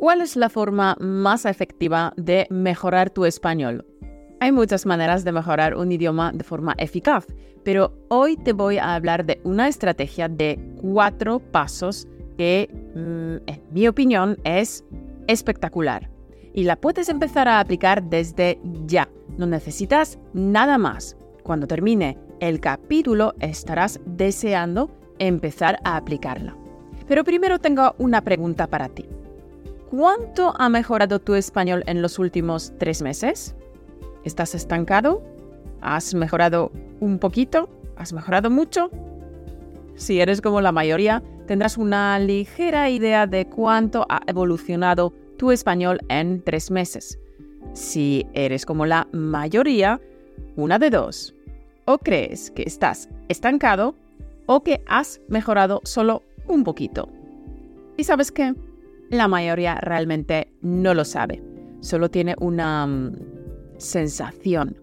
¿Cuál es la forma más efectiva de mejorar tu español? Hay muchas maneras de mejorar un idioma de forma eficaz, pero hoy te voy a hablar de una estrategia de cuatro pasos que, mm, en mi opinión, es espectacular. Y la puedes empezar a aplicar desde ya. No necesitas nada más. Cuando termine el capítulo estarás deseando empezar a aplicarla. Pero primero tengo una pregunta para ti. ¿Cuánto ha mejorado tu español en los últimos tres meses? ¿Estás estancado? ¿Has mejorado un poquito? ¿Has mejorado mucho? Si eres como la mayoría, tendrás una ligera idea de cuánto ha evolucionado tu español en tres meses. Si eres como la mayoría, una de dos. O crees que estás estancado o que has mejorado solo un poquito. ¿Y sabes qué? La mayoría realmente no lo sabe. Solo tiene una mm, sensación.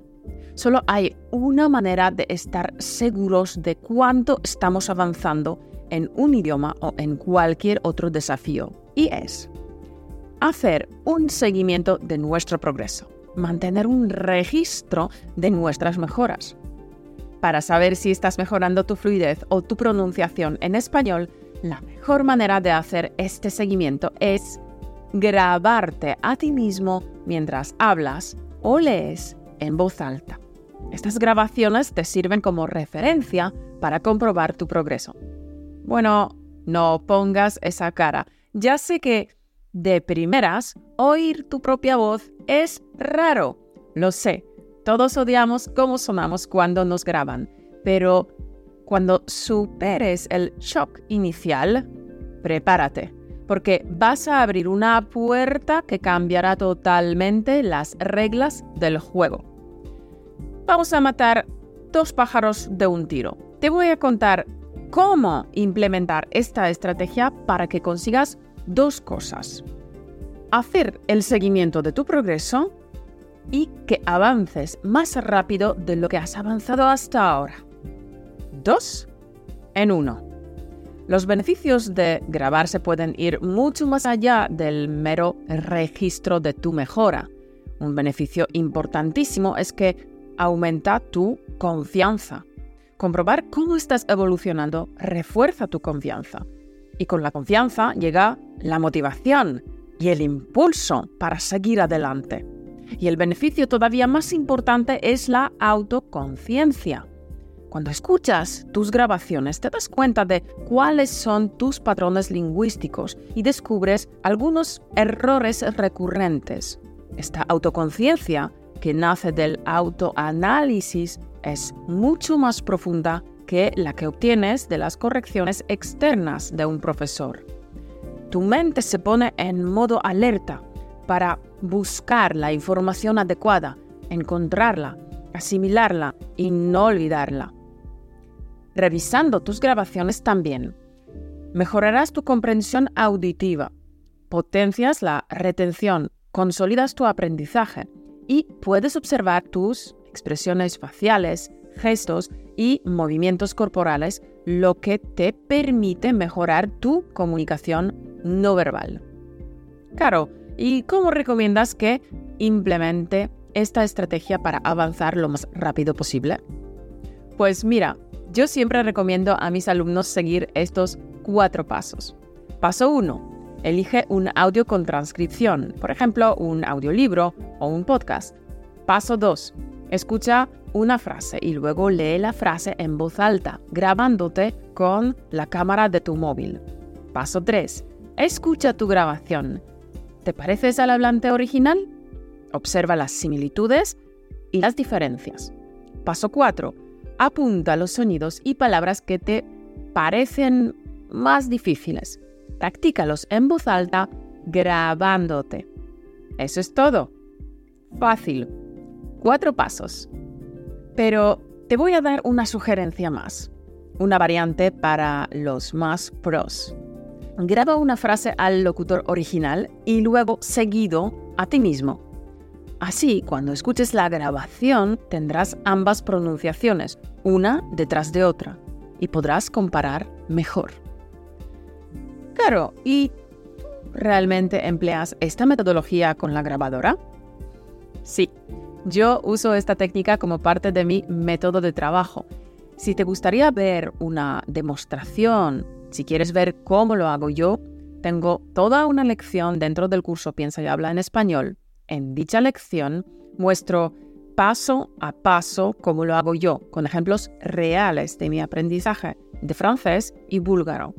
Solo hay una manera de estar seguros de cuánto estamos avanzando en un idioma o en cualquier otro desafío. Y es hacer un seguimiento de nuestro progreso, mantener un registro de nuestras mejoras. Para saber si estás mejorando tu fluidez o tu pronunciación en español, la mejor manera de hacer este seguimiento es grabarte a ti mismo mientras hablas o lees en voz alta. Estas grabaciones te sirven como referencia para comprobar tu progreso. Bueno, no pongas esa cara. Ya sé que de primeras oír tu propia voz es raro. Lo sé, todos odiamos cómo sonamos cuando nos graban, pero cuando superes el shock inicial, prepárate, porque vas a abrir una puerta que cambiará totalmente las reglas del juego. Vamos a matar dos pájaros de un tiro. Te voy a contar cómo implementar esta estrategia para que consigas dos cosas. Hacer el seguimiento de tu progreso y que avances más rápido de lo que has avanzado hasta ahora dos en uno. Los beneficios de grabarse pueden ir mucho más allá del mero registro de tu mejora. Un beneficio importantísimo es que aumenta tu confianza. Comprobar cómo estás evolucionando refuerza tu confianza. Y con la confianza llega la motivación y el impulso para seguir adelante. Y el beneficio todavía más importante es la autoconciencia. Cuando escuchas tus grabaciones te das cuenta de cuáles son tus patrones lingüísticos y descubres algunos errores recurrentes. Esta autoconciencia, que nace del autoanálisis, es mucho más profunda que la que obtienes de las correcciones externas de un profesor. Tu mente se pone en modo alerta para buscar la información adecuada, encontrarla, asimilarla y no olvidarla revisando tus grabaciones también. Mejorarás tu comprensión auditiva, potencias la retención, consolidas tu aprendizaje y puedes observar tus expresiones faciales, gestos y movimientos corporales, lo que te permite mejorar tu comunicación no verbal. Caro, ¿y cómo recomiendas que implemente esta estrategia para avanzar lo más rápido posible? Pues mira, yo siempre recomiendo a mis alumnos seguir estos cuatro pasos. Paso 1. Elige un audio con transcripción, por ejemplo, un audiolibro o un podcast. Paso 2. Escucha una frase y luego lee la frase en voz alta, grabándote con la cámara de tu móvil. Paso 3. Escucha tu grabación. ¿Te pareces al hablante original? Observa las similitudes y las diferencias. Paso 4 apunta los sonidos y palabras que te parecen más difíciles. Practícalos en voz alta grabándote. Eso es todo. Fácil. Cuatro pasos. Pero te voy a dar una sugerencia más. Una variante para los más pros. Graba una frase al locutor original y luego seguido a ti mismo. Así, cuando escuches la grabación, tendrás ambas pronunciaciones, una detrás de otra, y podrás comparar mejor. Claro, ¿y realmente empleas esta metodología con la grabadora? Sí, yo uso esta técnica como parte de mi método de trabajo. Si te gustaría ver una demostración, si quieres ver cómo lo hago yo, tengo toda una lección dentro del curso Piensa y habla en español. En dicha lección muestro paso a paso cómo lo hago yo, con ejemplos reales de mi aprendizaje de francés y búlgaro.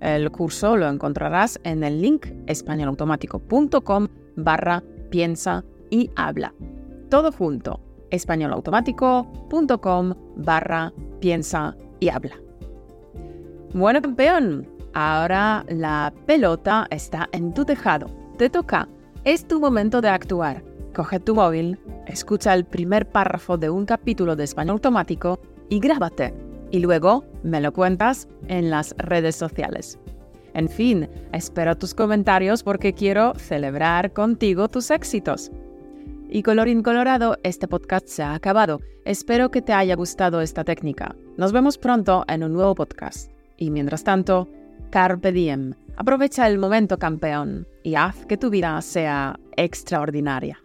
El curso lo encontrarás en el link españolautomático.com barra piensa y habla. Todo junto, españolautomático.com barra piensa y habla. Bueno, campeón, ahora la pelota está en tu tejado. Te toca. Es tu momento de actuar. Coge tu móvil, escucha el primer párrafo de un capítulo de español automático y grábate. Y luego me lo cuentas en las redes sociales. En fin, espero tus comentarios porque quiero celebrar contigo tus éxitos. Y colorín colorado, este podcast se ha acabado. Espero que te haya gustado esta técnica. Nos vemos pronto en un nuevo podcast. Y mientras tanto, carpe diem. Aprovecha el momento campeón y haz que tu vida sea extraordinaria.